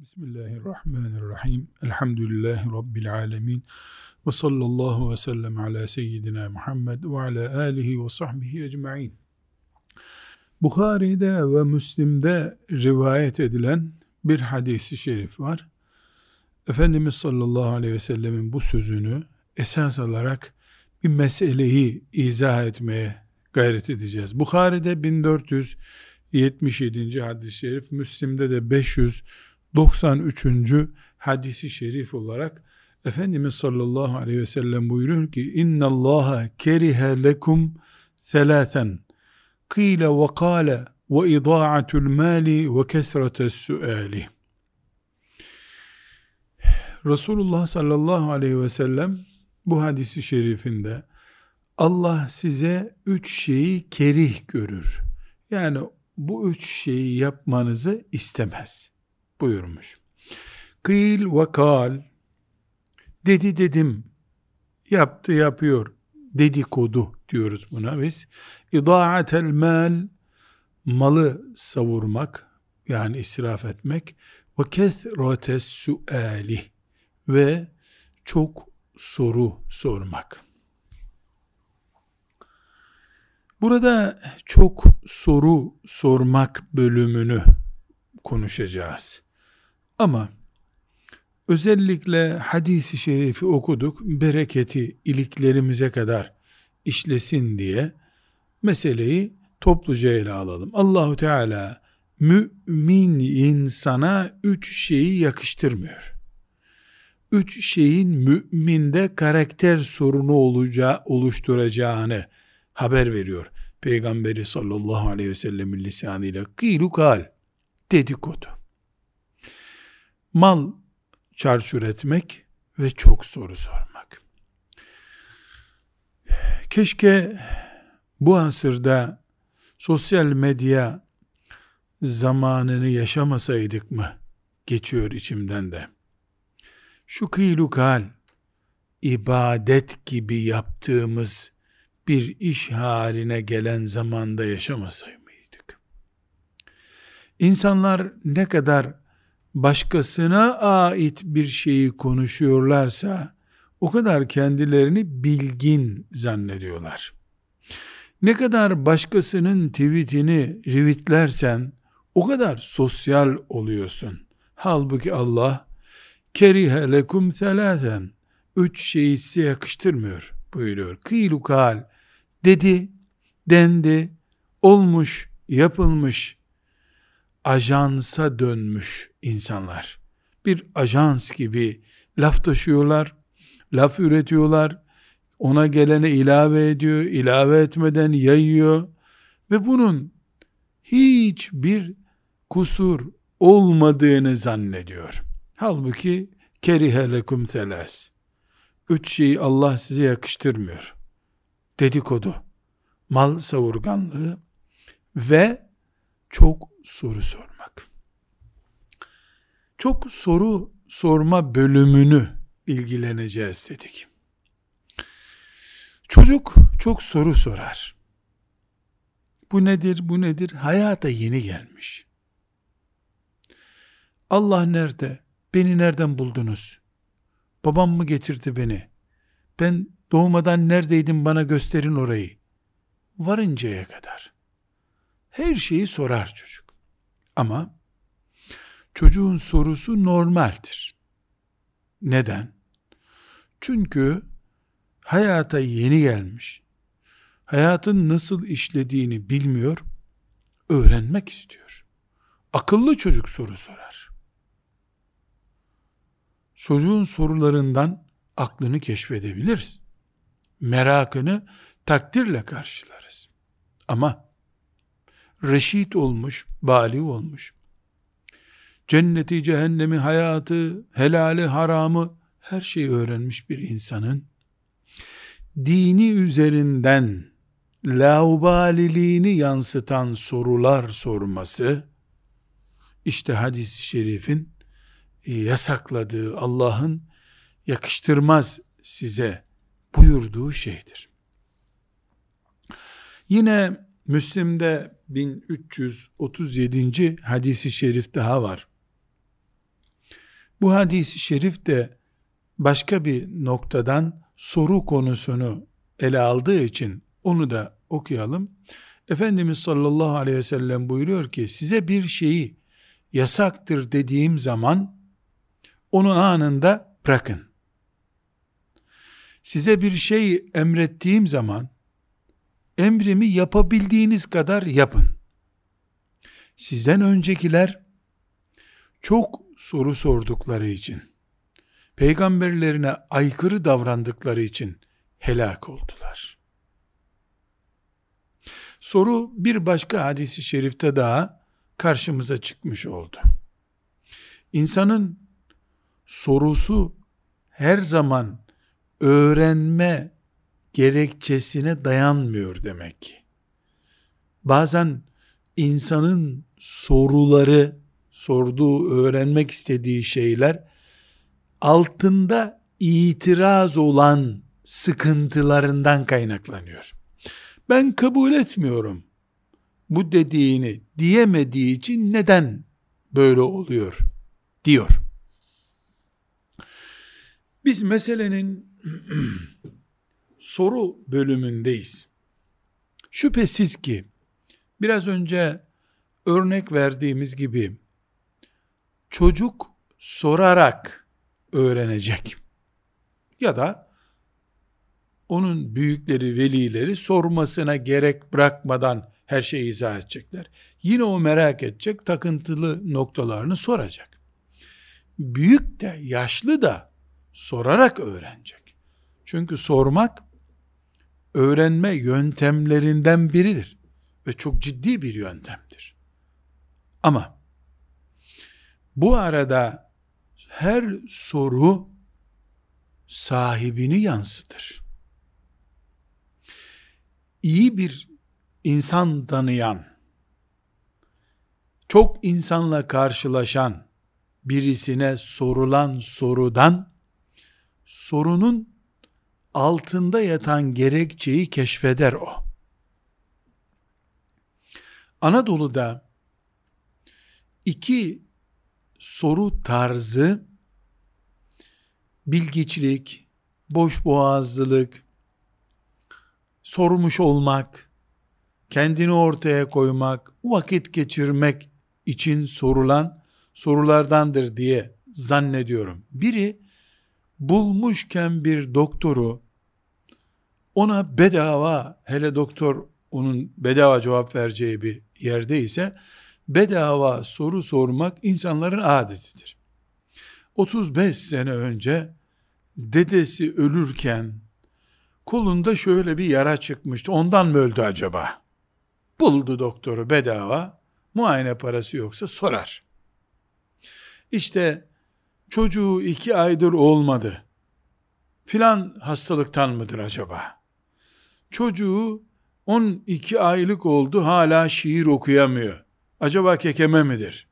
Bismillahirrahmanirrahim. Elhamdülillahi Rabbil alemin. Ve sallallahu ve sellem ala seyyidina Muhammed ve ala alihi ve sahbihi ecma'in. Bukhari'de ve Müslim'de rivayet edilen bir hadisi şerif var. Efendimiz sallallahu aleyhi ve sellemin bu sözünü esas alarak bir meseleyi izah etmeye gayret edeceğiz. Bukhari'de 1477. hadis-i şerif, Müslim'de de 500 93. hadisi şerif olarak Efendimiz sallallahu aleyhi ve sellem buyuruyor ki inna Allaha kerihe lekum thalathen qile ve kale ve ida'atul mali ve kesretes suali Resulullah sallallahu aleyhi ve sellem bu hadisi şerifinde Allah size üç şeyi kerih görür. Yani bu üç şeyi yapmanızı istemez buyurmuş. Kıyıl ve kal dedi dedim yaptı yapıyor dedikodu diyoruz buna biz. İdaatel mal malı savurmak yani israf etmek ve kethrates suali ve çok soru sormak. Burada çok soru sormak bölümünü konuşacağız. Ama özellikle hadisi şerifi okuduk, bereketi iliklerimize kadar işlesin diye meseleyi topluca ele alalım. Allahu Teala mümin insana üç şeyi yakıştırmıyor. Üç şeyin müminde karakter sorunu olacağı, oluşturacağını haber veriyor. Peygamberi sallallahu aleyhi ve sellemin lisanıyla kıylu kal dedikodu mal çarçur etmek ve çok soru sormak. Keşke bu asırda sosyal medya zamanını yaşamasaydık mı geçiyor içimden de. Şu kıylukal ibadet gibi yaptığımız bir iş haline gelen zamanda yaşamasaydık. İnsanlar ne kadar başkasına ait bir şeyi konuşuyorlarsa o kadar kendilerini bilgin zannediyorlar. Ne kadar başkasının tweetini rivitlersen o kadar sosyal oluyorsun. Halbuki Allah kerihe lekum thelâthen üç şeyi size yakıştırmıyor buyuruyor. Kıylu kal dedi, dendi, olmuş, yapılmış, ajansa dönmüş insanlar. Bir ajans gibi laf taşıyorlar, laf üretiyorlar, ona gelene ilave ediyor, ilave etmeden yayıyor ve bunun hiçbir kusur olmadığını zannediyor. Halbuki kerihe lekum telas. Üç şeyi Allah size yakıştırmıyor. Dedikodu, mal savurganlığı ve çok soru sormak. Çok soru sorma bölümünü ilgileneceğiz dedik. Çocuk çok soru sorar. Bu nedir, bu nedir? Hayata yeni gelmiş. Allah nerede? Beni nereden buldunuz? Babam mı getirdi beni? Ben doğmadan neredeydim bana gösterin orayı. Varıncaya kadar. Her şeyi sorar çocuk. Ama çocuğun sorusu normaldir. Neden? Çünkü hayata yeni gelmiş. Hayatın nasıl işlediğini bilmiyor, öğrenmek istiyor. Akıllı çocuk soru sorar. Çocuğun sorularından aklını keşfedebiliriz. Merakını takdirle karşılarız. Ama reşit olmuş, bali olmuş. Cenneti, cehennemi, hayatı, helali, haramı her şeyi öğrenmiş bir insanın dini üzerinden laubaliliğini yansıtan sorular sorması işte hadis-i şerifin e, yasakladığı Allah'ın yakıştırmaz size buyurduğu şeydir. Yine Müslim'de 1337. hadisi şerif daha var. Bu hadis-i şerif de başka bir noktadan soru konusunu ele aldığı için onu da okuyalım. Efendimiz sallallahu aleyhi ve sellem buyuruyor ki size bir şeyi yasaktır dediğim zaman onu anında bırakın. Size bir şey emrettiğim zaman emrimi yapabildiğiniz kadar yapın. Sizden öncekiler çok soru sordukları için, peygamberlerine aykırı davrandıkları için helak oldular. Soru bir başka hadisi şerifte daha karşımıza çıkmış oldu. İnsanın sorusu her zaman öğrenme gerekçesine dayanmıyor demek ki. Bazen insanın soruları, sorduğu, öğrenmek istediği şeyler altında itiraz olan sıkıntılarından kaynaklanıyor. Ben kabul etmiyorum bu dediğini diyemediği için neden böyle oluyor diyor. Biz meselenin soru bölümündeyiz. Şüphesiz ki biraz önce örnek verdiğimiz gibi çocuk sorarak öğrenecek. Ya da onun büyükleri, velileri sormasına gerek bırakmadan her şeyi izah edecekler. Yine o merak edecek, takıntılı noktalarını soracak. Büyük de, yaşlı da sorarak öğrenecek. Çünkü sormak öğrenme yöntemlerinden biridir ve çok ciddi bir yöntemdir. Ama bu arada her soru sahibini yansıtır. İyi bir insan tanıyan, çok insanla karşılaşan birisine sorulan sorudan sorunun altında yatan gerekçeyi keşfeder o. Anadolu'da iki soru tarzı bilgiçlik, boş boğazlılık, sormuş olmak, kendini ortaya koymak, vakit geçirmek için sorulan sorulardandır diye zannediyorum. Biri bulmuşken bir doktoru ona bedava hele doktor onun bedava cevap vereceği bir yerdeyse bedava soru sormak insanların adetidir. 35 sene önce dedesi ölürken kolunda şöyle bir yara çıkmıştı. Ondan mı öldü acaba? Buldu doktoru bedava. Muayene parası yoksa sorar. İşte çocuğu iki aydır olmadı. Filan hastalıktan mıdır acaba? Çocuğu 12 aylık oldu hala şiir okuyamıyor. Acaba kekeme midir?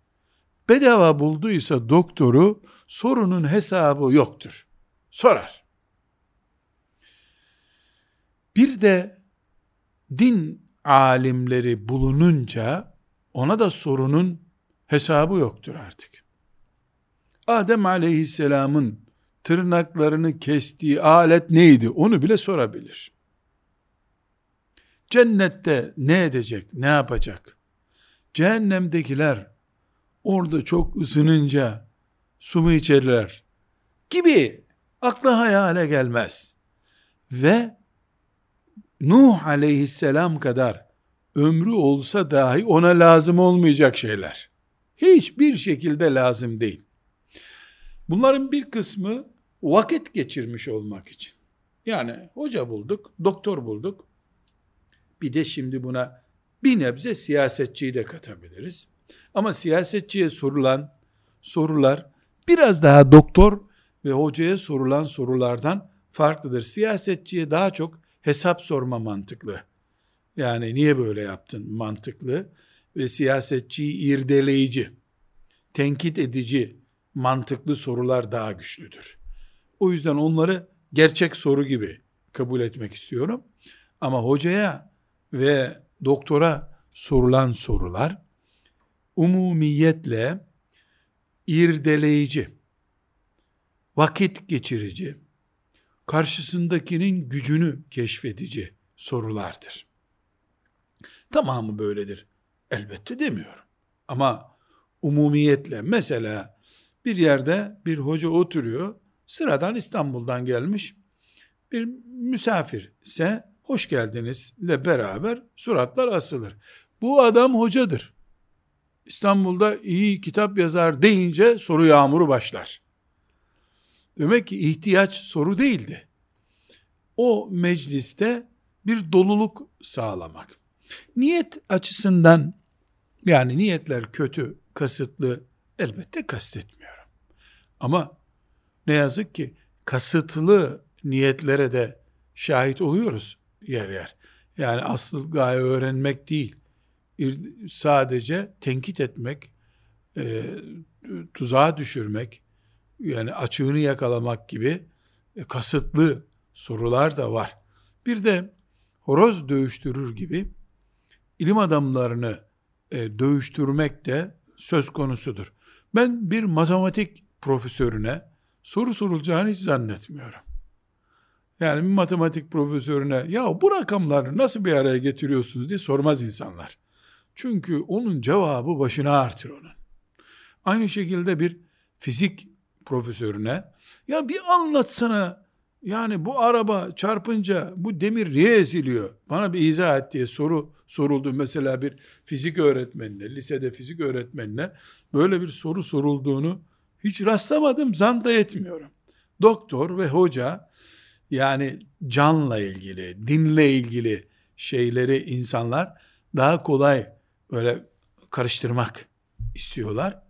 Bedava bulduysa doktoru sorunun hesabı yoktur. Sorar. Bir de din alimleri bulununca ona da sorunun hesabı yoktur artık. Adem aleyhisselamın tırnaklarını kestiği alet neydi? Onu bile sorabilir. Cennette ne edecek, ne yapacak? Cehennemdekiler orada çok ısınınca su mu içerler gibi akla hayale gelmez. Ve Nuh aleyhisselam kadar ömrü olsa dahi ona lazım olmayacak şeyler. Hiçbir şekilde lazım değil. Bunların bir kısmı vakit geçirmiş olmak için. Yani hoca bulduk, doktor bulduk. Bir de şimdi buna bir nebze siyasetçiyi de katabiliriz. Ama siyasetçiye sorulan sorular biraz daha doktor ve hocaya sorulan sorulardan farklıdır. Siyasetçiye daha çok hesap sorma mantıklı. Yani niye böyle yaptın mantıklı ve siyasetçiyi irdeleyici, tenkit edici, mantıklı sorular daha güçlüdür. O yüzden onları gerçek soru gibi kabul etmek istiyorum. Ama hocaya ve doktora sorulan sorular umumiyetle irdeleyici, vakit geçirici, karşısındakinin gücünü keşfedici sorulardır. Tamamı böyledir. Elbette demiyorum. Ama umumiyetle mesela bir yerde bir hoca oturuyor, sıradan İstanbul'dan gelmiş bir misafir ise hoş geldinizle beraber suratlar asılır. Bu adam hocadır. İstanbul'da iyi kitap yazar deyince soru yağmuru başlar. Demek ki ihtiyaç soru değildi. O mecliste bir doluluk sağlamak. Niyet açısından yani niyetler kötü, kasıtlı elbette kastetmiyorum. Ama ne yazık ki kasıtlı niyetlere de şahit oluyoruz yer yer. Yani asıl gaye öğrenmek değil, sadece tenkit etmek, e, tuzağa düşürmek, yani açığını yakalamak gibi e, kasıtlı sorular da var. Bir de horoz dövüştürür gibi ilim adamlarını e, dövüştürmek de söz konusudur. Ben bir matematik profesörüne soru sorulacağını hiç zannetmiyorum. Yani bir matematik profesörüne ya bu rakamları nasıl bir araya getiriyorsunuz diye sormaz insanlar. Çünkü onun cevabı başına artır onun. Aynı şekilde bir fizik profesörüne ya bir anlatsana yani bu araba çarpınca bu demir niye eziliyor? Bana bir izah et diye soru soruldu. Mesela bir fizik öğretmenine, lisede fizik öğretmenine böyle bir soru sorulduğunu hiç rastlamadım, zan da etmiyorum. Doktor ve hoca yani canla ilgili, dinle ilgili şeyleri insanlar daha kolay böyle karıştırmak istiyorlar.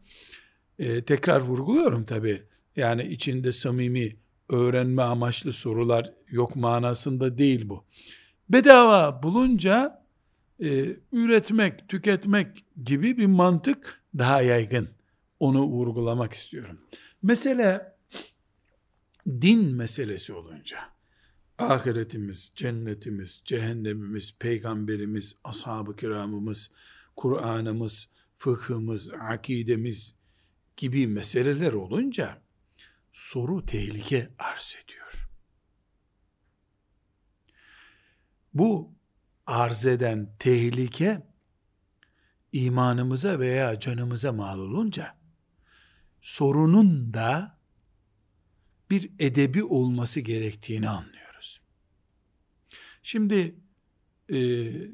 Ee, tekrar vurguluyorum tabi. Yani içinde samimi öğrenme amaçlı sorular yok manasında değil bu. Bedava bulunca e, üretmek, tüketmek gibi bir mantık daha yaygın. Onu vurgulamak istiyorum. Mesele din meselesi olunca ahiretimiz, cennetimiz, cehennemimiz, peygamberimiz, ashab-ı kiramımız, Kur'an'ımız, fıkhımız, akidemiz gibi meseleler olunca soru tehlike arz ediyor. Bu arz eden tehlike imanımıza veya canımıza mal olunca sorunun da bir edebi olması gerektiğini anlıyoruz. Şimdi e,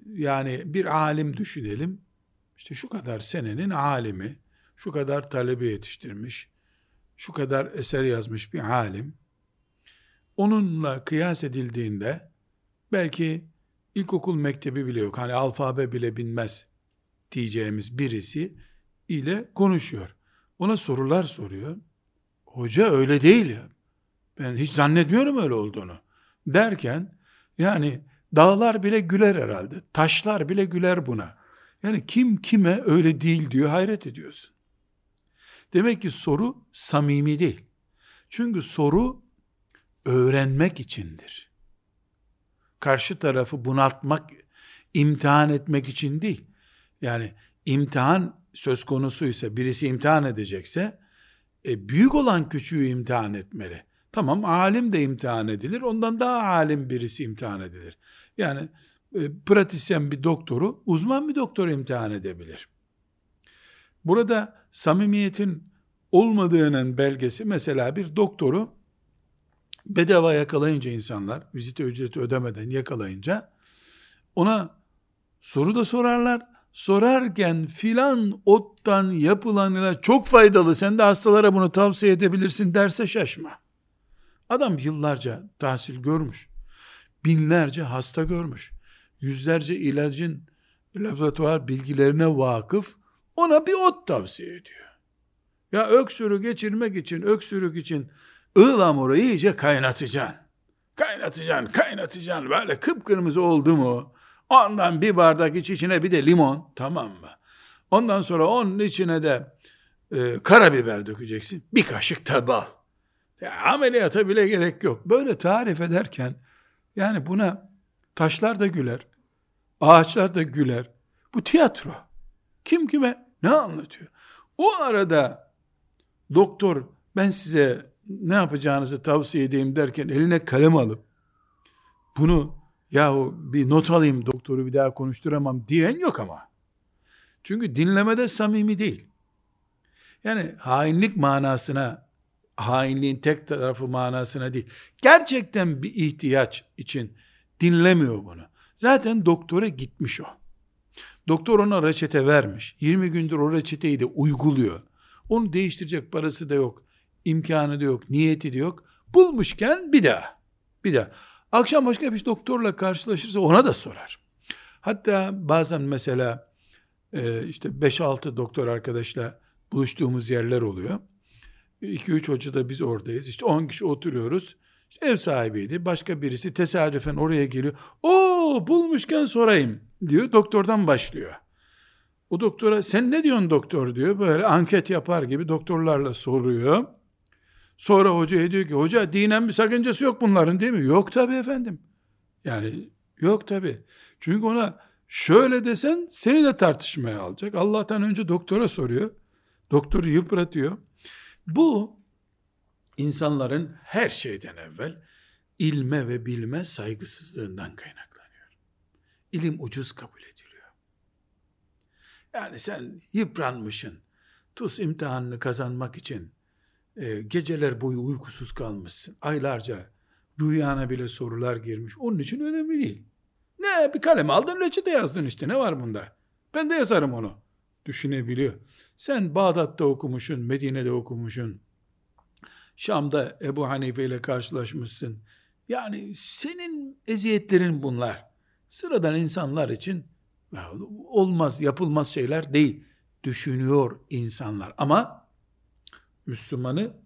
yani bir alim düşünelim. İşte şu kadar senenin alimi, şu kadar talebe yetiştirmiş, şu kadar eser yazmış bir alim, onunla kıyas edildiğinde belki ilkokul mektebi bile yok. Hani alfabe bile bilmez diyeceğimiz birisi ile konuşuyor. Ona sorular soruyor. Hoca öyle değil ya. Ben hiç zannetmiyorum öyle olduğunu. Derken yani dağlar bile güler herhalde. Taşlar bile güler buna. Yani kim kime öyle değil diyor hayret ediyorsun. Demek ki soru samimi değil. Çünkü soru öğrenmek içindir. Karşı tarafı bunaltmak, imtihan etmek için değil. Yani imtihan söz konusuysa, birisi imtihan edecekse, e, büyük olan küçüğü imtihan etmeli. Tamam alim de imtihan edilir, ondan daha alim birisi imtihan edilir. Yani e, pratisyen bir doktoru, uzman bir doktor imtihan edebilir. Burada samimiyetin olmadığının belgesi mesela bir doktoru bedava yakalayınca insanlar vizite ücreti ödemeden yakalayınca ona soru da sorarlar. Sorarken filan ottan yapılanıyla çok faydalı sen de hastalara bunu tavsiye edebilirsin derse şaşma. Adam yıllarca tahsil görmüş. Binlerce hasta görmüş. Yüzlerce ilacın laboratuvar bilgilerine vakıf ona bir ot tavsiye ediyor. Ya öksürü geçirmek için, öksürük için ıhlamuru iyice kaynatacaksın. Kaynatacaksın, kaynatacaksın. Böyle kıpkırmızı oldu mu, ondan bir bardak iç içine bir de limon, tamam mı? Ondan sonra onun içine de e, karabiber dökeceksin. Bir kaşık da bal. Ya, ameliyata bile gerek yok. Böyle tarif ederken, yani buna taşlar da güler, ağaçlar da güler. Bu tiyatro. Kim kime ne anlatıyor? O arada doktor ben size ne yapacağınızı tavsiye edeyim derken eline kalem alıp bunu yahu bir not alayım doktoru bir daha konuşturamam diyen yok ama. Çünkü dinlemede samimi değil. Yani hainlik manasına, hainliğin tek tarafı manasına değil. Gerçekten bir ihtiyaç için dinlemiyor bunu. Zaten doktora gitmiş o. Doktor ona reçete vermiş. 20 gündür o reçeteyi de uyguluyor. Onu değiştirecek parası da yok. imkanı da yok. Niyeti de yok. Bulmuşken bir daha. Bir daha. Akşam başka bir doktorla karşılaşırsa ona da sorar. Hatta bazen mesela e, işte 5-6 doktor arkadaşla buluştuğumuz yerler oluyor. 2-3 hoca da biz oradayız. İşte 10 kişi oturuyoruz. İşte ev sahibiydi. Başka birisi tesadüfen oraya geliyor. O bulmuşken sorayım diyor. Doktordan başlıyor. O doktora sen ne diyorsun doktor diyor. Böyle anket yapar gibi doktorlarla soruyor. Sonra hocaya diyor ki hoca dinen bir sakıncası yok bunların değil mi? Yok tabi efendim. Yani yok tabi. Çünkü ona şöyle desen seni de tartışmaya alacak. Allah'tan önce doktora soruyor. Doktoru yıpratıyor. Bu insanların her şeyden evvel ilme ve bilme saygısızlığından kaynaklanıyor. İlim ucuz kabul ediliyor. Yani sen yıpranmışsın. TUS imtihanını kazanmak için e, geceler boyu uykusuz kalmışsın. Aylarca rüyana bile sorular girmiş. Onun için önemli değil. Ne bir kalem aldın reçete yazdın işte ne var bunda? Ben de yazarım onu. Düşünebiliyor. Sen Bağdat'ta okumuşsun, Medine'de okumuşsun. Şam'da Ebu Hanife ile karşılaşmışsın. Yani senin eziyetlerin bunlar. Sıradan insanlar için olmaz, yapılmaz şeyler değil. Düşünüyor insanlar. Ama Müslümanı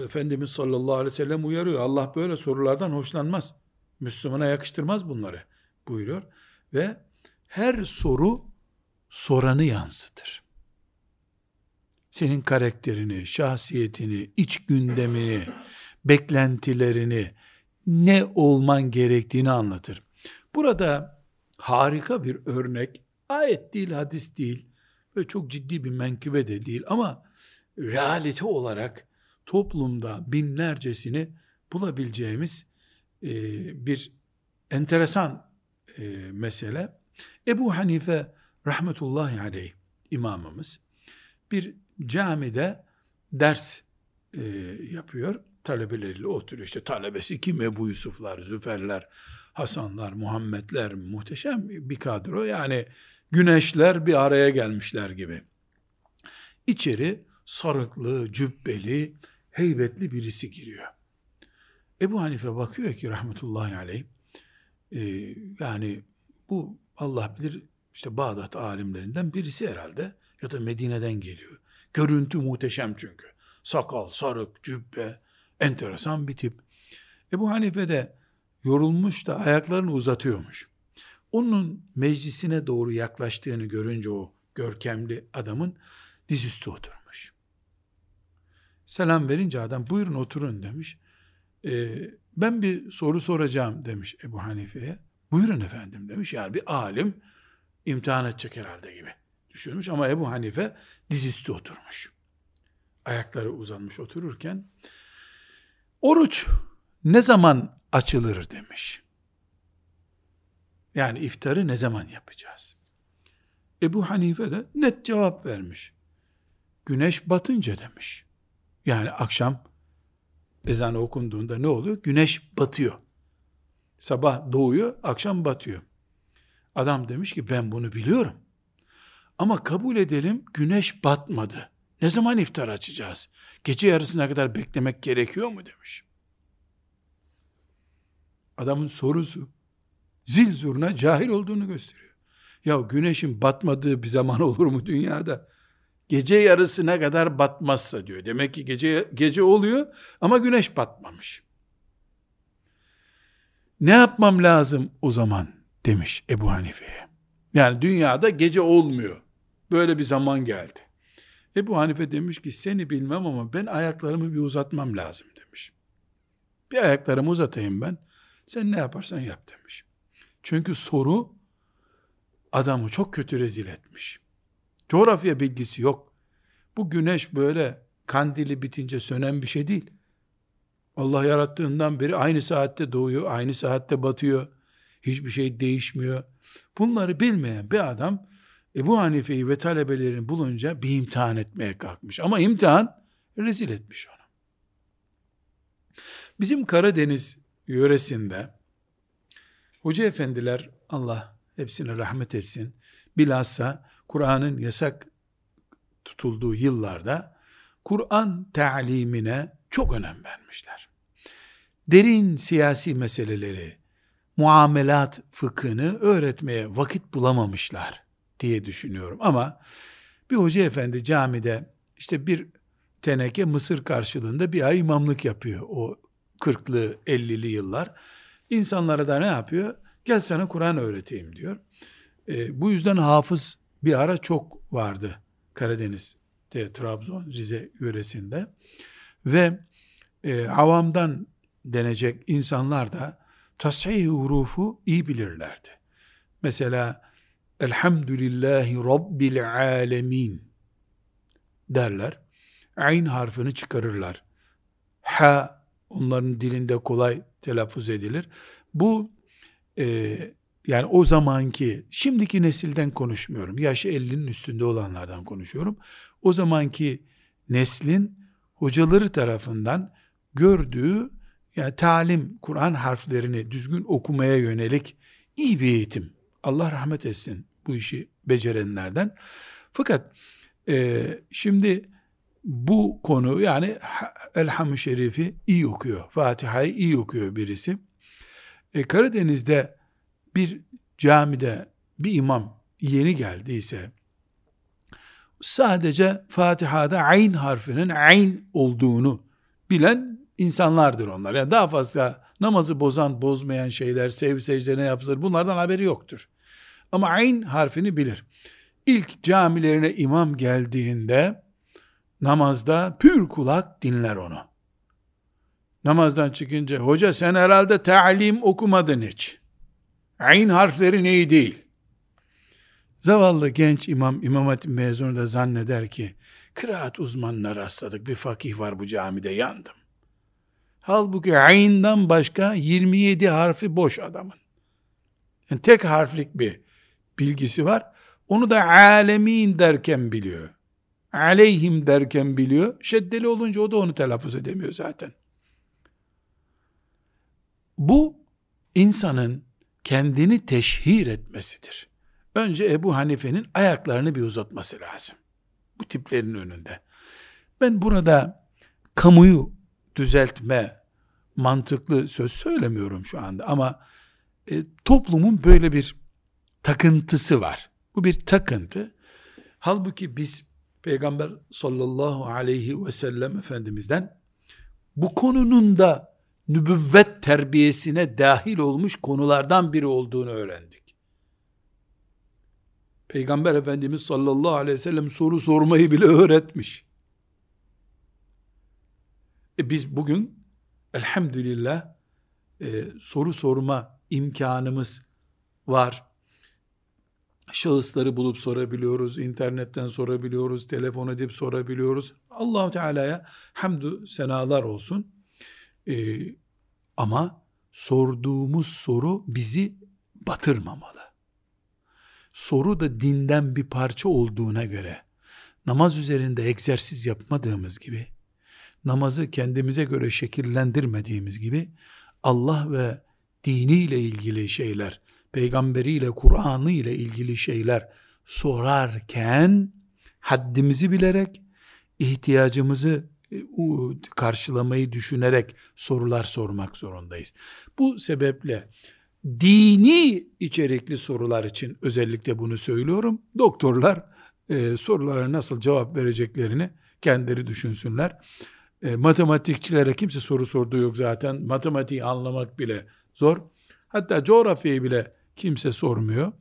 Efendimiz sallallahu aleyhi ve sellem uyarıyor. Allah böyle sorulardan hoşlanmaz. Müslümana yakıştırmaz bunları buyuruyor. Ve her soru soranı yansıtır. Senin karakterini, şahsiyetini, iç gündemini, beklentilerini, ne olman gerektiğini anlatır. Burada harika bir örnek, ayet değil, hadis değil ve çok ciddi bir menkıbe de değil ama realite olarak toplumda binlercesini bulabileceğimiz e, bir enteresan e, mesele. Ebu Hanife rahmetullahi aleyh imamımız bir camide ders e, yapıyor. Talebeleriyle oturuyor. İşte talebesi kim? Ebu Yusuflar, Züferler, Hasanlar, Muhammedler muhteşem bir kadro. Yani güneşler bir araya gelmişler gibi. İçeri sarıklı, cübbeli, heybetli birisi giriyor. Ebu Hanife bakıyor ki rahmetullahi aleyh e, yani bu Allah bilir işte Bağdat alimlerinden birisi herhalde ya da Medine'den geliyor. Görüntü muhteşem çünkü. Sakal, sarık, cübbe, enteresan bir tip. Ebu Hanife de yorulmuş da ayaklarını uzatıyormuş. Onun meclisine doğru yaklaştığını görünce o görkemli adamın dizüstü oturmuş. Selam verince adam buyurun oturun demiş. Ee, ben bir soru soracağım demiş Ebu Hanife'ye. Buyurun efendim demiş. Yani bir alim imtihan edecek herhalde gibi düşünmüş ama Ebu Hanife dizüstü oturmuş. Ayakları uzanmış otururken oruç ne zaman açılır demiş. Yani iftarı ne zaman yapacağız? Ebu Hanife de net cevap vermiş. Güneş batınca demiş. Yani akşam ezanı okunduğunda ne oluyor? Güneş batıyor. Sabah doğuyor, akşam batıyor. Adam demiş ki ben bunu biliyorum. Ama kabul edelim güneş batmadı. Ne zaman iftar açacağız? Gece yarısına kadar beklemek gerekiyor mu demiş. Adamın sorusu zil zurna cahil olduğunu gösteriyor. Ya güneşin batmadığı bir zaman olur mu dünyada? Gece yarısına kadar batmazsa diyor. Demek ki gece gece oluyor ama güneş batmamış. Ne yapmam lazım o zaman demiş Ebu Hanife'ye. Yani dünyada gece olmuyor. Böyle bir zaman geldi. Ebu Hanife demiş ki seni bilmem ama ben ayaklarımı bir uzatmam lazım demiş. Bir ayaklarımı uzatayım ben. Sen ne yaparsan yap demiş. Çünkü soru adamı çok kötü rezil etmiş. Coğrafya bilgisi yok. Bu güneş böyle kandili bitince sönen bir şey değil. Allah yarattığından beri aynı saatte doğuyor, aynı saatte batıyor. Hiçbir şey değişmiyor. Bunları bilmeyen bir adam Ebu Hanife'yi ve talebelerini bulunca bir imtihan etmeye kalkmış. Ama imtihan rezil etmiş onu. Bizim Karadeniz yöresinde hoca efendiler Allah hepsine rahmet etsin. Bilhassa Kur'an'ın yasak tutulduğu yıllarda Kur'an talimine çok önem vermişler. Derin siyasi meseleleri, muamelat fıkhını öğretmeye vakit bulamamışlar diye düşünüyorum. Ama bir hoca efendi camide işte bir teneke mısır karşılığında bir ay imamlık yapıyor o 40'lı 50'li yıllar. İnsanlara da ne yapıyor? Gel sana Kur'an öğreteyim diyor. E, bu yüzden hafız bir ara çok vardı Karadeniz'de, Trabzon, Rize yöresinde. Ve e, avamdan denecek insanlar da tasih hurufu iyi bilirlerdi. Mesela Elhamdülillahi Rabbil alemin derler. Ayn harfini çıkarırlar. Ha onların dilinde kolay telaffuz edilir. Bu e, yani o zamanki, şimdiki nesilden konuşmuyorum. Yaşı 50'nin üstünde olanlardan konuşuyorum. O zamanki neslin hocaları tarafından gördüğü yani talim, Kur'an harflerini düzgün okumaya yönelik iyi bir eğitim. Allah rahmet etsin bu işi becerenlerden. Fakat e, şimdi bu konu yani Elham-ı Şerif'i iyi okuyor. Fatiha'yı iyi okuyor birisi. E, Karadeniz'de bir camide bir imam yeni geldiyse sadece Fatiha'da ayn harfinin ayn olduğunu bilen insanlardır onlar. Yani daha fazla namazı bozan, bozmayan şeyler, sev secde ne yapılır bunlardan haberi yoktur. Ama ayn harfini bilir. İlk camilerine imam geldiğinde namazda pür kulak dinler onu. Namazdan çıkınca hoca sen herhalde talim okumadın hiç. Ayn harfleri neyi değil. Zavallı genç imam, imam hatip mezunu da zanneder ki, kıraat uzmanına rastladık, bir fakih var bu camide, yandım. Halbuki ayından başka 27 harfi boş adamın. Yani tek harflik bir bilgisi var. Onu da alemin derken biliyor. Aleyhim derken biliyor. Şeddeli olunca o da onu telaffuz edemiyor zaten. Bu insanın kendini teşhir etmesidir. Önce Ebu Hanife'nin ayaklarını bir uzatması lazım. Bu tiplerin önünde. Ben burada kamuyu düzeltme mantıklı söz söylemiyorum şu anda ama e, toplumun böyle bir takıntısı var. Bu bir takıntı. Halbuki biz Peygamber sallallahu aleyhi ve sellem Efendimiz'den bu konunun da nübüvvet terbiyesine dahil olmuş konulardan biri olduğunu öğrendik. Peygamber Efendimiz sallallahu aleyhi ve sellem soru sormayı bile öğretmiş. E biz bugün elhamdülillah e, soru sorma imkanımız var. Şahısları bulup sorabiliyoruz, internetten sorabiliyoruz, telefon edip sorabiliyoruz. Allahu Teala'ya hamdü senalar olsun. Ee, ama sorduğumuz soru bizi batırmamalı. Soru da dinden bir parça olduğuna göre namaz üzerinde egzersiz yapmadığımız gibi namazı kendimize göre şekillendirmediğimiz gibi Allah ve diniyle ilgili şeyler, peygamberiyle, Kur'an'ı ile ilgili şeyler sorarken haddimizi bilerek ihtiyacımızı karşılamayı düşünerek sorular sormak zorundayız. Bu sebeple dini içerikli sorular için özellikle bunu söylüyorum. Doktorlar e, sorulara nasıl cevap vereceklerini kendileri düşünsünler. E, matematikçilere kimse soru sorduğu yok zaten. Matematiği anlamak bile zor. Hatta coğrafyayı bile kimse sormuyor.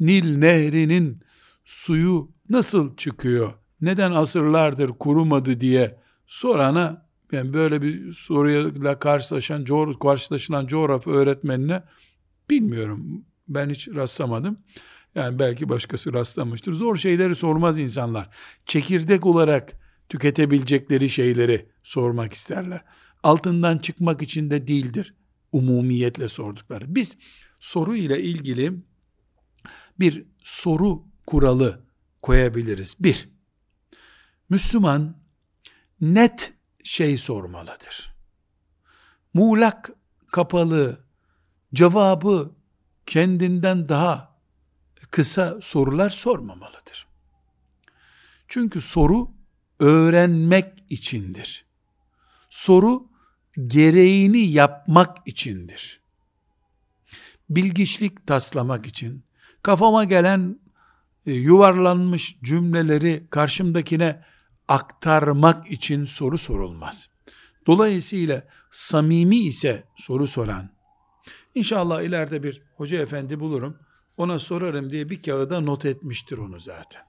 Nil nehrinin suyu nasıl çıkıyor? Neden asırlardır kurumadı diye sorana ben böyle bir soruyla karşılaşan karşılaşılan coğrafya öğretmenine bilmiyorum. Ben hiç rastlamadım. Yani belki başkası rastlamıştır. Zor şeyleri sormaz insanlar. Çekirdek olarak tüketebilecekleri şeyleri sormak isterler. Altından çıkmak için de değildir umumiyetle sordukları. Biz soru ile ilgili bir soru kuralı koyabiliriz. Bir, Müslüman net şey sormalıdır. Muğlak, kapalı, cevabı kendinden daha kısa sorular sormamalıdır. Çünkü soru öğrenmek içindir. Soru gereğini yapmak içindir. Bilgiçlik taslamak için, kafama gelen e, yuvarlanmış cümleleri karşımdakine aktarmak için soru sorulmaz. Dolayısıyla samimi ise soru soran, İnşallah ileride bir hoca efendi bulurum, ona sorarım diye bir kağıda not etmiştir onu zaten.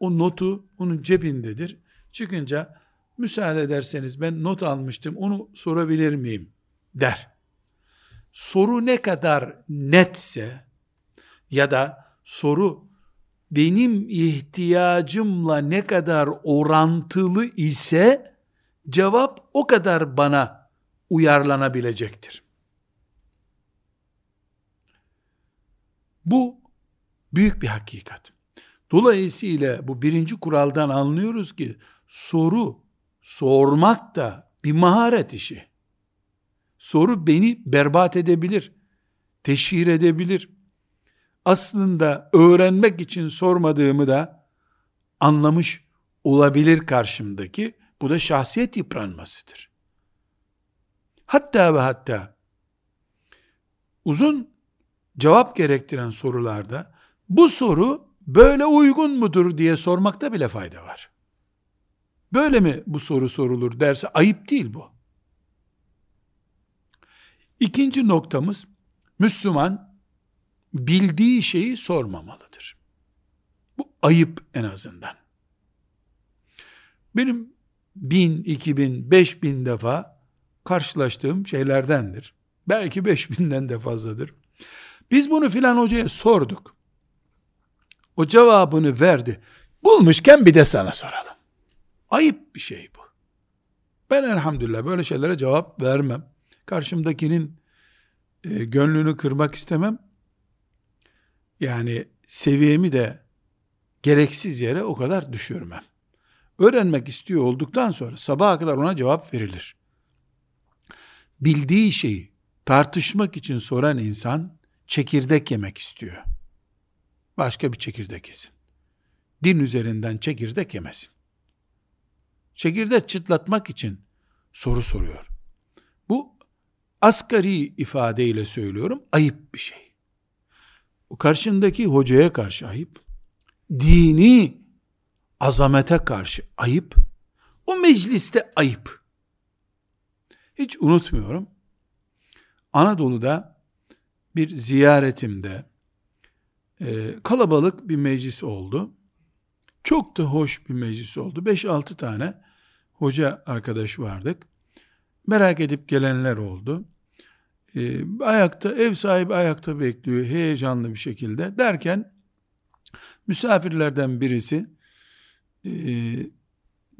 O notu onun cebindedir. Çıkınca müsaade ederseniz ben not almıştım onu sorabilir miyim der. Soru ne kadar netse ya da soru benim ihtiyacımla ne kadar orantılı ise cevap o kadar bana uyarlanabilecektir. Bu büyük bir hakikat. Dolayısıyla bu birinci kuraldan anlıyoruz ki soru sormak da bir maharet işi. Soru beni berbat edebilir, teşhir edebilir. Aslında öğrenmek için sormadığımı da anlamış olabilir karşımdaki. Bu da şahsiyet yıpranmasıdır. Hatta ve hatta uzun cevap gerektiren sorularda bu soru böyle uygun mudur diye sormakta bile fayda var. Böyle mi bu soru sorulur derse ayıp değil bu. İkinci noktamız Müslüman bildiği şeyi sormamalıdır. Bu ayıp en azından. Benim bin, iki bin, beş bin defa karşılaştığım şeylerdendir. Belki beş binden de fazladır. Biz bunu filan hocaya sorduk. O cevabını verdi. Bulmuşken bir de sana soralım. Ayıp bir şey bu. Ben elhamdülillah böyle şeylere cevap vermem. Karşımdakinin e, gönlünü kırmak istemem. Yani seviyemi de gereksiz yere o kadar düşürmem. Öğrenmek istiyor olduktan sonra sabaha kadar ona cevap verilir. Bildiği şeyi tartışmak için soran insan çekirdek yemek istiyor. Başka bir çekirdek yesin. Din üzerinden çekirdek yemesin. Çekirdek çıtlatmak için soru soruyor. Bu asgari ifadeyle söylüyorum ayıp bir şey. Karşındaki hocaya karşı ayıp, dini azamete karşı ayıp, o mecliste ayıp. Hiç unutmuyorum. Anadolu'da bir ziyaretimde e, kalabalık bir meclis oldu. Çok da hoş bir meclis oldu. 5-6 tane hoca arkadaş vardık. Merak edip gelenler oldu. E, ayakta, ev sahibi ayakta bekliyor heyecanlı bir şekilde. Derken misafirlerden birisi e,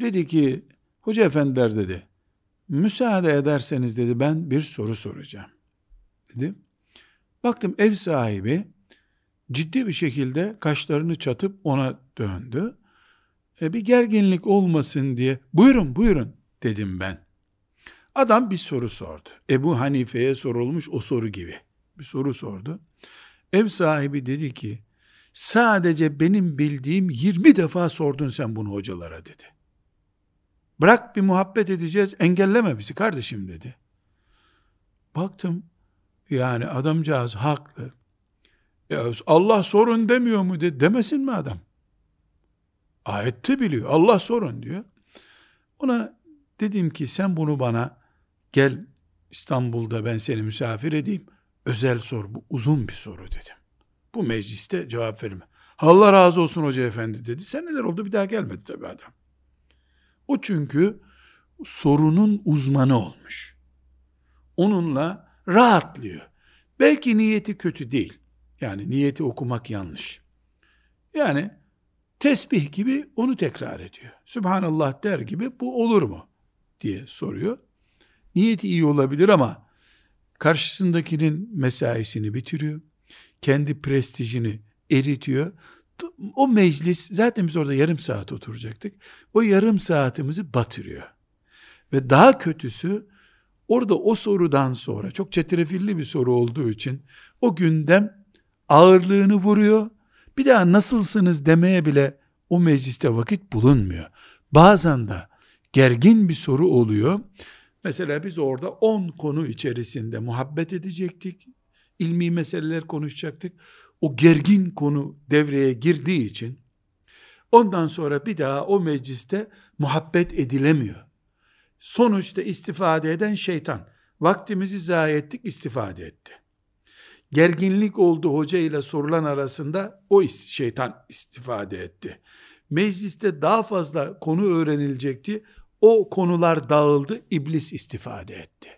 dedi ki hoca efendiler dedi müsaade ederseniz dedi ben bir soru soracağım dedi. Baktım ev sahibi ciddi bir şekilde kaşlarını çatıp ona döndü. E, bir gerginlik olmasın diye buyurun buyurun dedim ben. Adam bir soru sordu. Ebu Hanife'ye sorulmuş o soru gibi bir soru sordu. Ev sahibi dedi ki sadece benim bildiğim 20 defa sordun sen bunu hocalara dedi. Bırak bir muhabbet edeceğiz engelleme bizi kardeşim dedi. Baktım yani adamcağız haklı. Ya Allah sorun demiyor mu de, demesin mi adam? Ayette biliyor. Allah sorun diyor. Ona dedim ki sen bunu bana gel İstanbul'da ben seni misafir edeyim. Özel sor. Bu uzun bir soru dedim. Bu mecliste cevap verme. Allah razı olsun hoca efendi dedi. Sen neler oldu bir daha gelmedi tabi adam. O çünkü sorunun uzmanı olmuş. Onunla rahatlıyor. Belki niyeti kötü değil. Yani niyeti okumak yanlış. Yani tesbih gibi onu tekrar ediyor. Subhanallah der gibi bu olur mu? diye soruyor. Niyeti iyi olabilir ama karşısındakinin mesaisini bitiriyor. Kendi prestijini eritiyor. O meclis zaten biz orada yarım saat oturacaktık. O yarım saatimizi batırıyor. Ve daha kötüsü orada o sorudan sonra çok çetrefilli bir soru olduğu için o gündem ağırlığını vuruyor. Bir daha nasılsınız demeye bile o mecliste vakit bulunmuyor. Bazen de gergin bir soru oluyor. Mesela biz orada 10 konu içerisinde muhabbet edecektik. ilmi meseleler konuşacaktık. O gergin konu devreye girdiği için ondan sonra bir daha o mecliste muhabbet edilemiyor. Sonuçta istifade eden şeytan. Vaktimizi zayi ettik, istifade etti. Gerginlik oldu hoca ile sorulan arasında o şeytan istifade etti. Mecliste daha fazla konu öğrenilecekti. O konular dağıldı, iblis istifade etti.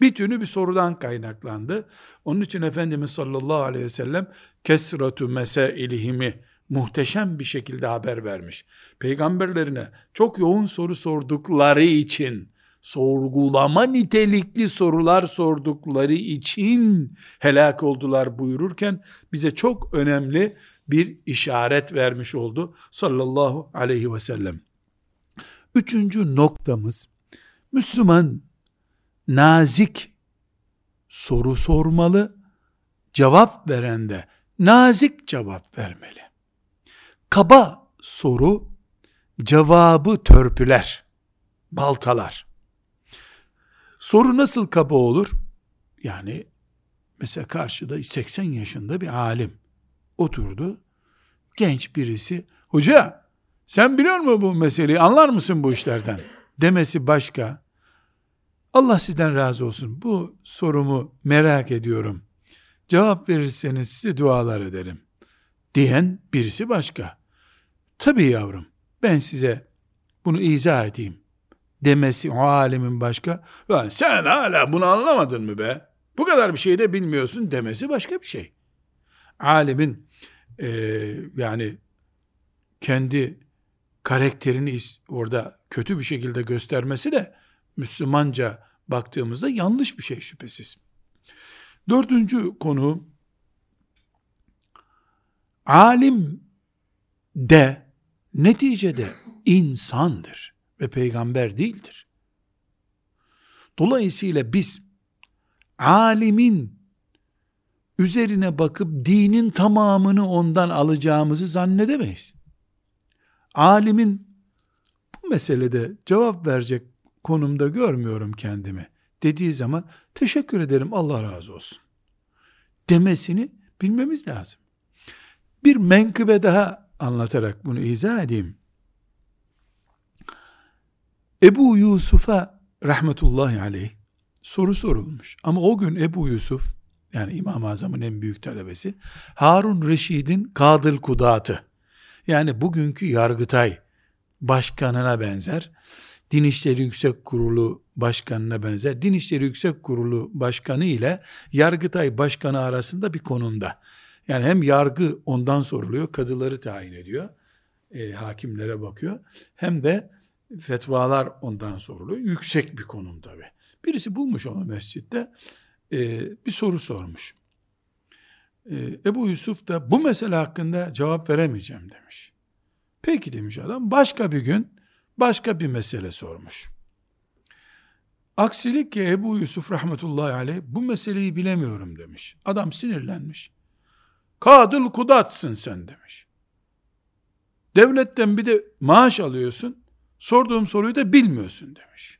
Bir tünü bir sorudan kaynaklandı. Onun için Efendimiz sallallahu aleyhi ve sellem kesratu mesailihimi muhteşem bir şekilde haber vermiş. Peygamberlerine çok yoğun soru sordukları için, sorgulama nitelikli sorular sordukları için helak oldular buyururken bize çok önemli bir işaret vermiş oldu sallallahu aleyhi ve sellem. Üçüncü noktamız, Müslüman nazik soru sormalı, cevap veren de nazik cevap vermeli. Kaba soru, cevabı törpüler, baltalar. Soru nasıl kaba olur? Yani mesela karşıda 80 yaşında bir alim oturdu. Genç birisi, hoca sen biliyor musun bu meseleyi anlar mısın bu işlerden? Demesi başka. Allah sizden razı olsun. Bu sorumu merak ediyorum. Cevap verirseniz size dualar ederim. Diyen birisi başka. Tabii yavrum ben size bunu izah edeyim demesi o alemin başka. Lan sen hala bunu anlamadın mı be? Bu kadar bir şey de bilmiyorsun demesi başka bir şey. Alimin e, yani kendi karakterini orada kötü bir şekilde göstermesi de Müslümanca baktığımızda yanlış bir şey şüphesiz. Dördüncü konu alim de neticede insandır ve peygamber değildir. Dolayısıyla biz alimin üzerine bakıp dinin tamamını ondan alacağımızı zannedemeyiz. Alimin bu meselede cevap verecek konumda görmüyorum kendimi dediği zaman teşekkür ederim Allah razı olsun demesini bilmemiz lazım. Bir menkıbe daha anlatarak bunu izah edeyim. Ebu Yusuf'a rahmetullahi aleyh soru sorulmuş. Ama o gün Ebu Yusuf yani İmam-ı Azam'ın en büyük talebesi Harun Reşid'in Kadıl Kudatı yani bugünkü Yargıtay başkanına benzer. Din İşleri Yüksek Kurulu başkanına benzer. Din İşleri Yüksek Kurulu başkanı ile Yargıtay başkanı arasında bir konumda. Yani hem yargı ondan soruluyor, kadıları tayin ediyor, e, hakimlere bakıyor. Hem de fetvalar ondan soruluyor. Yüksek bir konum tabi. Birisi bulmuş onu mescitte, e, bir soru sormuş. E, Ebu Yusuf da bu mesele hakkında cevap veremeyeceğim demiş. Peki demiş adam, başka bir gün başka bir mesele sormuş. Aksilik ki Ebu Yusuf rahmetullahi aleyh bu meseleyi bilemiyorum demiş. Adam sinirlenmiş. Kadıl kudatsın sen demiş. Devletten bir de maaş alıyorsun. Sorduğum soruyu da bilmiyorsun demiş.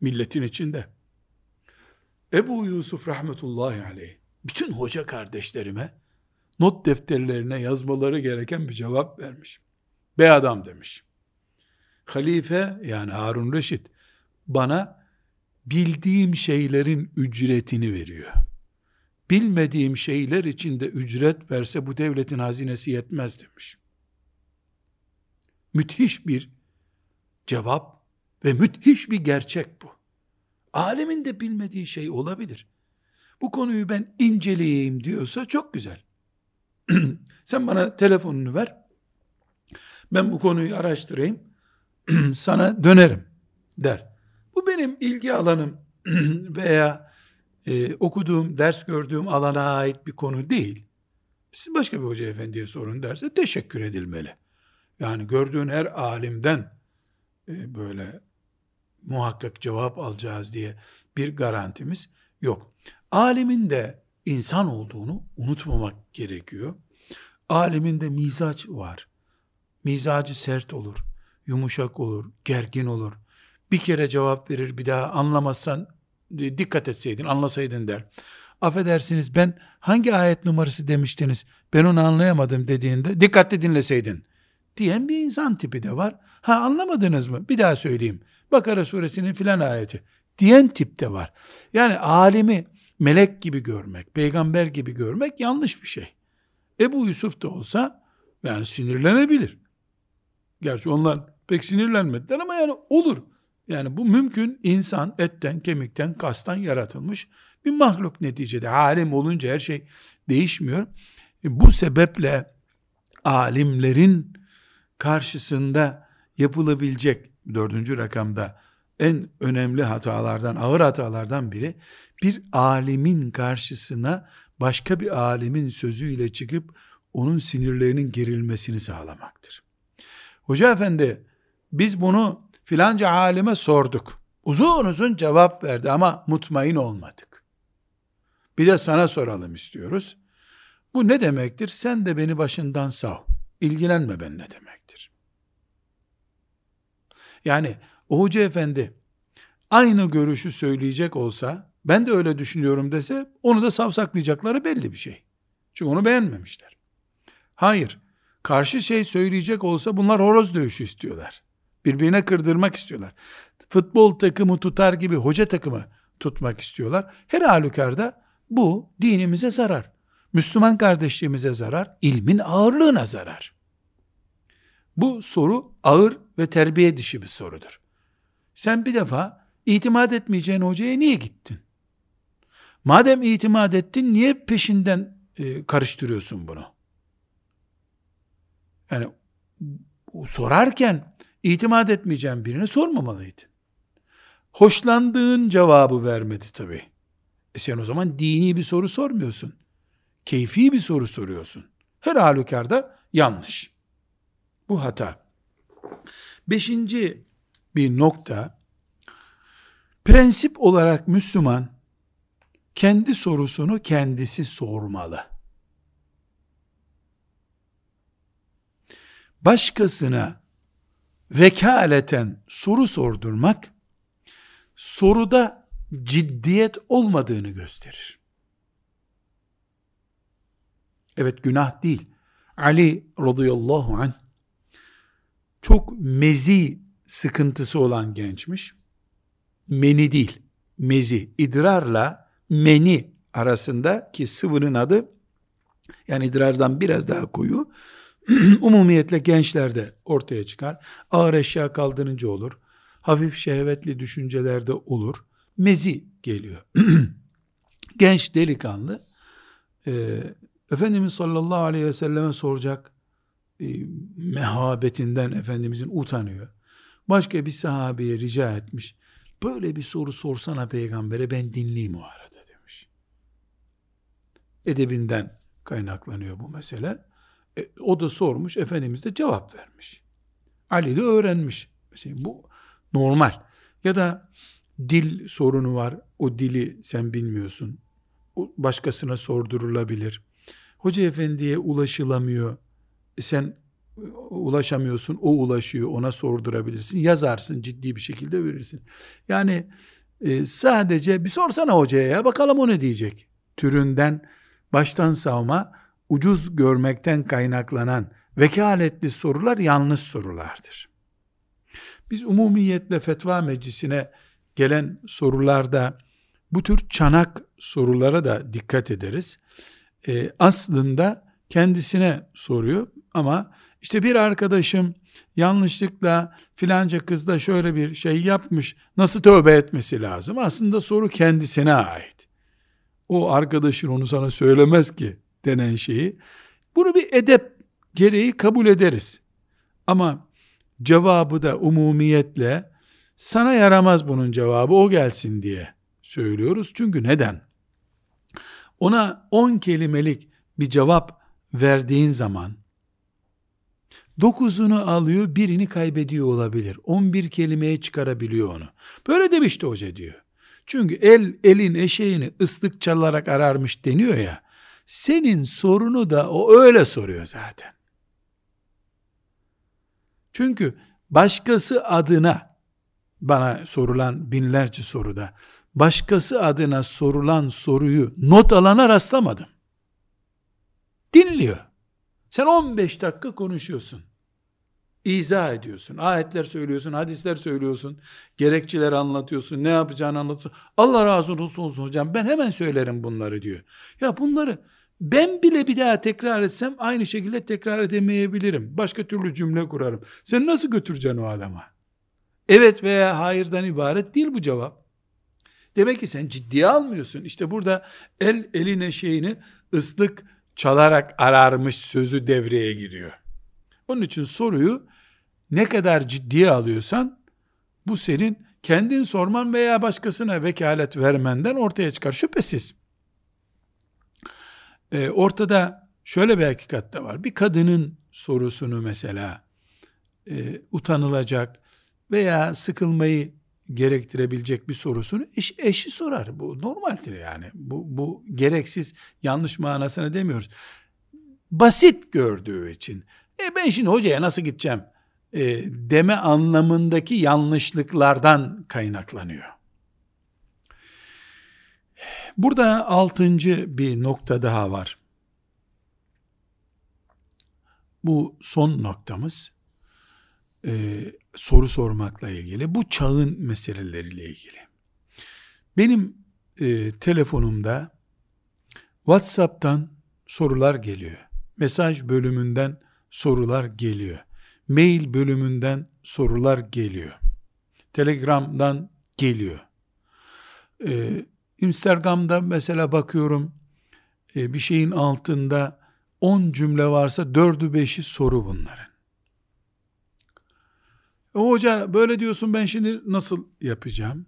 Milletin içinde. Ebu Yusuf rahmetullahi aleyh bütün hoca kardeşlerime not defterlerine yazmaları gereken bir cevap vermiş. Be adam demiş. Halife yani Harun Reşit bana bildiğim şeylerin ücretini veriyor. Bilmediğim şeyler için de ücret verse bu devletin hazinesi yetmez demiş. Müthiş bir cevap ve müthiş bir gerçek bu. Alemin de bilmediği şey olabilir. Bu konuyu ben inceleyeyim diyorsa çok güzel. Sen bana telefonunu ver. Ben bu konuyu araştırayım. sana dönerim der. Bu benim ilgi alanım veya e, okuduğum, ders gördüğüm alana ait bir konu değil. Siz başka bir hoca efendiye sorun derse teşekkür edilmeli. Yani gördüğün her alimden e, böyle muhakkak cevap alacağız diye bir garantimiz yok. Alimin de insan olduğunu unutmamak gerekiyor. Alimin de mizaç var. Mizacı sert olur, yumuşak olur, gergin olur. Bir kere cevap verir, bir daha anlamazsan e, dikkat etseydin, anlasaydın der. Affedersiniz ben hangi ayet numarası demiştiniz, ben onu anlayamadım dediğinde dikkatli dinleseydin diyen bir insan tipi de var. Ha anlamadınız mı? Bir daha söyleyeyim. Bakara suresinin filan ayeti diyen tip de var. Yani alimi melek gibi görmek, peygamber gibi görmek yanlış bir şey. Ebu Yusuf da olsa yani sinirlenebilir. Gerçi onlar pek sinirlenmediler ama yani olur. Yani bu mümkün insan etten, kemikten, kastan yaratılmış bir mahluk neticede. Alim olunca her şey değişmiyor. E, bu sebeple alimlerin karşısında yapılabilecek dördüncü rakamda en önemli hatalardan, ağır hatalardan biri bir alimin karşısına başka bir alimin sözüyle çıkıp onun sinirlerinin gerilmesini sağlamaktır. Hoca efendi biz bunu filanca alime sorduk. Uzun uzun cevap verdi ama mutmain olmadık. Bir de sana soralım istiyoruz. Bu ne demektir? Sen de beni başından sav. İlgilenme ben ne demektir? Yani o hoca efendi aynı görüşü söyleyecek olsa ben de öyle düşünüyorum dese onu da savsaklayacakları belli bir şey. Çünkü onu beğenmemişler. Hayır. Karşı şey söyleyecek olsa bunlar horoz dövüşü istiyorlar. Birbirine kırdırmak istiyorlar. Futbol takımı tutar gibi hoca takımı tutmak istiyorlar. Her halükarda bu dinimize zarar. Müslüman kardeşliğimize zarar, ilmin ağırlığına zarar. Bu soru ağır ve terbiye dışı bir sorudur. Sen bir defa itimat etmeyeceğin hocaya niye gittin? Madem itimat ettin niye peşinden e, karıştırıyorsun bunu? Yani sorarken itimat etmeyeceğin birine sormamalıydın. Hoşlandığın cevabı vermedi tabi. E sen o zaman dini bir soru sormuyorsun. Keyfi bir soru soruyorsun. Her halükarda yanlış. Bu hata. Beşinci bir nokta, prensip olarak Müslüman, kendi sorusunu kendisi sormalı. Başkasına vekaleten soru sordurmak, soruda ciddiyet olmadığını gösterir. Evet günah değil. Ali radıyallahu anh çok mezi sıkıntısı olan gençmiş. Meni değil, mezi. idrarla meni arasında ki sıvının adı yani idrardan biraz daha koyu umumiyetle gençlerde ortaya çıkar. Ağır eşya kaldırınca olur. Hafif şehvetli düşüncelerde olur. Mezi geliyor. Genç delikanlı e, Efendimiz sallallahu aleyhi ve selleme soracak e, mehabetinden Efendimizin utanıyor. Başka bir sahabeye rica etmiş. Böyle bir soru sorsana peygambere ben dinleyeyim o arada. Edebinden kaynaklanıyor bu mesele. E, o da sormuş, Efendimiz de cevap vermiş. Ali de öğrenmiş. Mesela bu normal. Ya da dil sorunu var, o dili sen bilmiyorsun. O başkasına sordurulabilir. Hoca efendiye ulaşılamıyor. E, sen e, ulaşamıyorsun, o ulaşıyor, ona sordurabilirsin. Yazarsın, ciddi bir şekilde verirsin. Yani e, sadece bir sorsana hocaya ya, bakalım o ne diyecek. Türünden baştan savma, ucuz görmekten kaynaklanan vekaletli sorular yanlış sorulardır. Biz umumiyetle fetva meclisine gelen sorularda bu tür çanak sorulara da dikkat ederiz. Ee, aslında kendisine soruyor ama işte bir arkadaşım yanlışlıkla filanca kızda şöyle bir şey yapmış nasıl tövbe etmesi lazım? Aslında soru kendisine ait. O arkadaşın onu sana söylemez ki denen şeyi Bunu bir edep gereği kabul ederiz. Ama cevabı da umumiyetle sana yaramaz bunun cevabı o gelsin diye söylüyoruz. Çünkü neden? Ona 10 kelimelik bir cevap verdiğin zaman dokuzunu alıyor birini kaybediyor olabilir. 11 kelimeye çıkarabiliyor onu. Böyle demişti hoca diyor. Çünkü el elin eşeğini ıslık çalarak ararmış deniyor ya. Senin sorunu da o öyle soruyor zaten. Çünkü başkası adına bana sorulan binlerce soruda başkası adına sorulan soruyu not alana rastlamadım. Dinliyor. Sen 15 dakika konuşuyorsun. İzah ediyorsun. Ayetler söylüyorsun, hadisler söylüyorsun. Gerekçeler anlatıyorsun. Ne yapacağını anlatıyorsun. Allah razı olsun hocam ben hemen söylerim bunları diyor. Ya bunları ben bile bir daha tekrar etsem aynı şekilde tekrar edemeyebilirim. Başka türlü cümle kurarım. Sen nasıl götüreceksin o adama? Evet veya hayırdan ibaret değil bu cevap. Demek ki sen ciddiye almıyorsun. İşte burada el eline şeyini ıslık çalarak ararmış sözü devreye giriyor. Onun için soruyu ne kadar ciddiye alıyorsan bu senin kendin sorman veya başkasına vekalet vermenden ortaya çıkar. Şüphesiz. Ee, ortada şöyle bir hakikat de var. Bir kadının sorusunu mesela e, utanılacak veya sıkılmayı gerektirebilecek bir sorusunu eş, eşi sorar. Bu normaldir yani. Bu, bu gereksiz yanlış manasına demiyoruz. Basit gördüğü için. E ben şimdi hocaya nasıl gideceğim e, deme anlamındaki yanlışlıklardan kaynaklanıyor. Burada altıncı bir nokta daha var. Bu son noktamız e, soru sormakla ilgili. Bu çağın meseleleriyle ilgili. Benim e, telefonumda WhatsApp'tan sorular geliyor. Mesaj bölümünden sorular geliyor. Mail bölümünden sorular geliyor. Telegram'dan geliyor. Ee, Instagram'da mesela bakıyorum e, bir şeyin altında 10 cümle varsa 4'ü 5'i soru bunların. E, hoca böyle diyorsun ben şimdi nasıl yapacağım?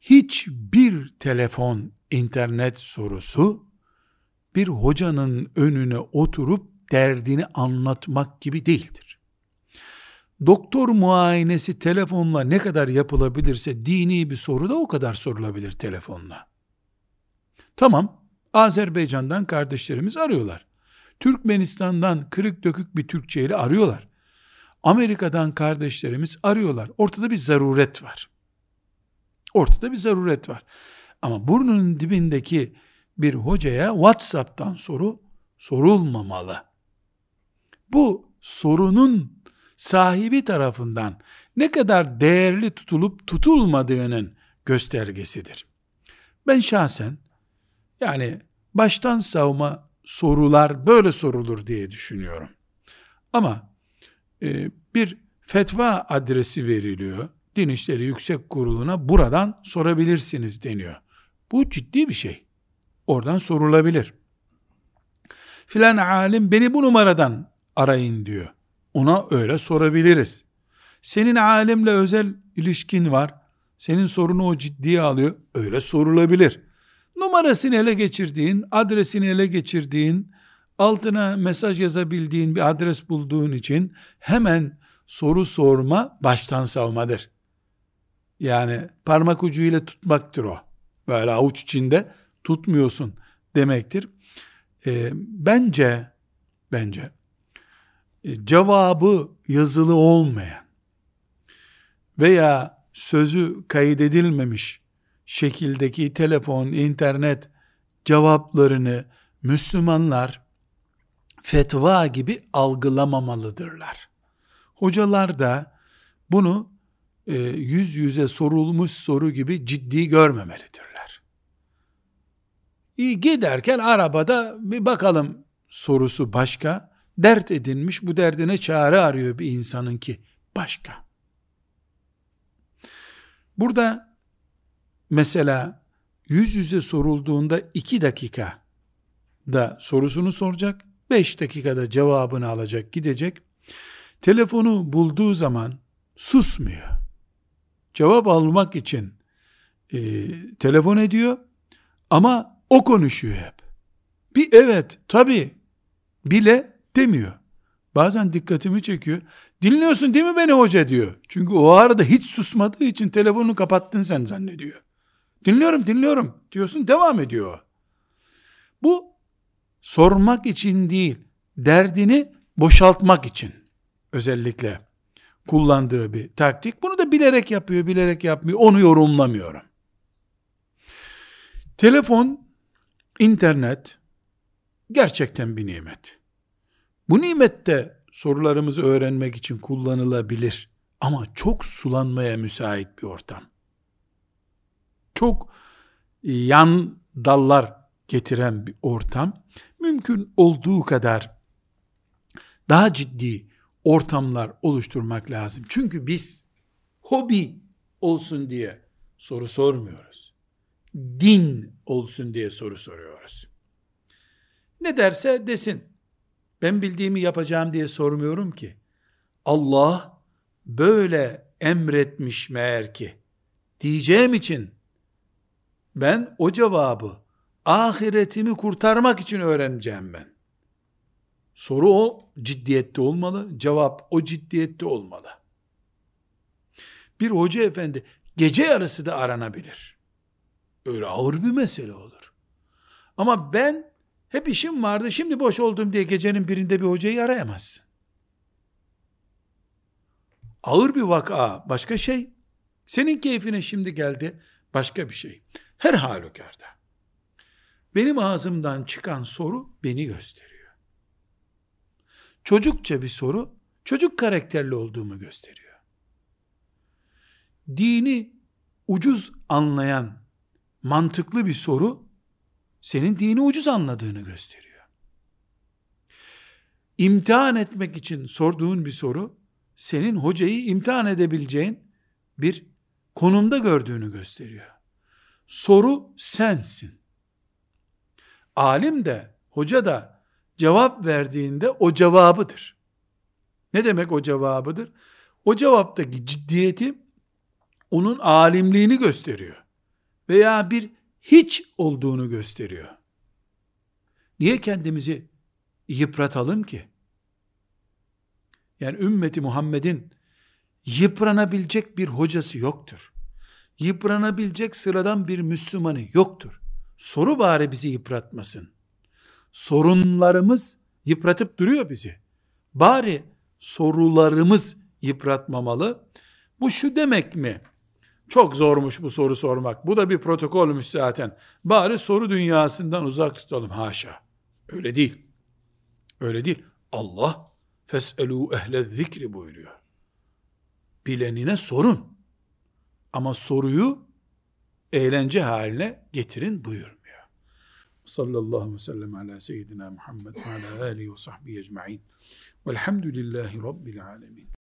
Hiçbir telefon, internet sorusu bir hocanın önüne oturup derdini anlatmak gibi değildir. Doktor muayenesi telefonla ne kadar yapılabilirse dini bir soru da o kadar sorulabilir telefonla. Tamam, Azerbaycan'dan kardeşlerimiz arıyorlar. Türkmenistan'dan kırık dökük bir Türkçe ile arıyorlar. Amerika'dan kardeşlerimiz arıyorlar. Ortada bir zaruret var. Ortada bir zaruret var. Ama burnunun dibindeki bir hocaya WhatsApp'tan soru sorulmamalı. Bu sorunun sahibi tarafından ne kadar değerli tutulup tutulmadığının göstergesidir. Ben şahsen yani baştan savma sorular böyle sorulur diye düşünüyorum. Ama e, bir fetva adresi veriliyor. Din İşleri Yüksek Kurulu'na buradan sorabilirsiniz deniyor. Bu ciddi bir şey. Oradan sorulabilir. Filan alim beni bu numaradan arayın diyor. Ona öyle sorabiliriz. Senin alimle özel ilişkin var. Senin sorunu o ciddiye alıyor. Öyle sorulabilir. Numarasını ele geçirdiğin, adresini ele geçirdiğin, altına mesaj yazabildiğin bir adres bulduğun için hemen soru sorma baştan savmadır. Yani parmak ucuyla tutmaktır o. Böyle avuç içinde tutmuyorsun demektir. E, bence bence cevabı yazılı olmayan veya sözü kaydedilmemiş şekildeki telefon, internet cevaplarını Müslümanlar fetva gibi algılamamalıdırlar. Hocalar da bunu e, yüz yüze sorulmuş soru gibi ciddi görmemelidirler. İyi giderken arabada bir bakalım sorusu başka, dert edinmiş bu derdine çare arıyor bir insanın ki başka. Burada mesela yüz yüze sorulduğunda iki dakika da sorusunu soracak, 5 dakikada cevabını alacak gidecek. Telefonu bulduğu zaman susmuyor. Cevap almak için e, telefon ediyor ama o konuşuyor hep. Bir evet tabi bile demiyor. Bazen dikkatimi çekiyor. Dinliyorsun değil mi beni hoca diyor. Çünkü o arada hiç susmadığı için telefonu kapattın sen zannediyor. Dinliyorum dinliyorum diyorsun devam ediyor. Bu sormak için değil derdini boşaltmak için özellikle kullandığı bir taktik. Bunu da bilerek yapıyor bilerek yapmıyor onu yorumlamıyorum. Telefon, internet gerçekten bir nimet. Bu nimet de sorularımızı öğrenmek için kullanılabilir. Ama çok sulanmaya müsait bir ortam. Çok yan dallar getiren bir ortam. Mümkün olduğu kadar daha ciddi ortamlar oluşturmak lazım. Çünkü biz hobi olsun diye soru sormuyoruz. Din olsun diye soru soruyoruz. Ne derse desin. Ben bildiğimi yapacağım diye sormuyorum ki. Allah böyle emretmiş meğer ki diyeceğim için ben o cevabı ahiretimi kurtarmak için öğreneceğim ben. Soru o ciddiyette olmalı, cevap o ciddiyette olmalı. Bir hoca efendi gece yarısı da aranabilir. Öyle ağır bir mesele olur. Ama ben hep işim vardı şimdi boş oldum diye gecenin birinde bir hocayı arayamazsın. Ağır bir vaka başka şey. Senin keyfine şimdi geldi başka bir şey. Her halükarda. Benim ağzımdan çıkan soru beni gösteriyor. Çocukça bir soru, çocuk karakterli olduğumu gösteriyor. Dini ucuz anlayan mantıklı bir soru, senin dini ucuz anladığını gösteriyor. İmtihan etmek için sorduğun bir soru, senin hocayı imtihan edebileceğin bir konumda gördüğünü gösteriyor. Soru sensin. Alim de, hoca da cevap verdiğinde o cevabıdır. Ne demek o cevabıdır? O cevaptaki ciddiyeti onun alimliğini gösteriyor. Veya bir hiç olduğunu gösteriyor. Niye kendimizi yıpratalım ki? Yani ümmeti Muhammed'in yıpranabilecek bir hocası yoktur. Yıpranabilecek sıradan bir Müslümanı yoktur. Soru bari bizi yıpratmasın. Sorunlarımız yıpratıp duruyor bizi. Bari sorularımız yıpratmamalı. Bu şu demek mi? Çok zormuş bu soru sormak. Bu da bir protokolmüş zaten. Bari soru dünyasından uzak tutalım. Haşa. Öyle değil. Öyle değil. Allah feselu ehle zikri buyuruyor. Bilenine sorun. Ama soruyu eğlence haline getirin buyurmuyor. Sallallahu aleyhi ve sellem ala seyyidina Muhammed ve ala alihi ve sahbihi ecma'in. Velhamdülillahi Rabbil alemin.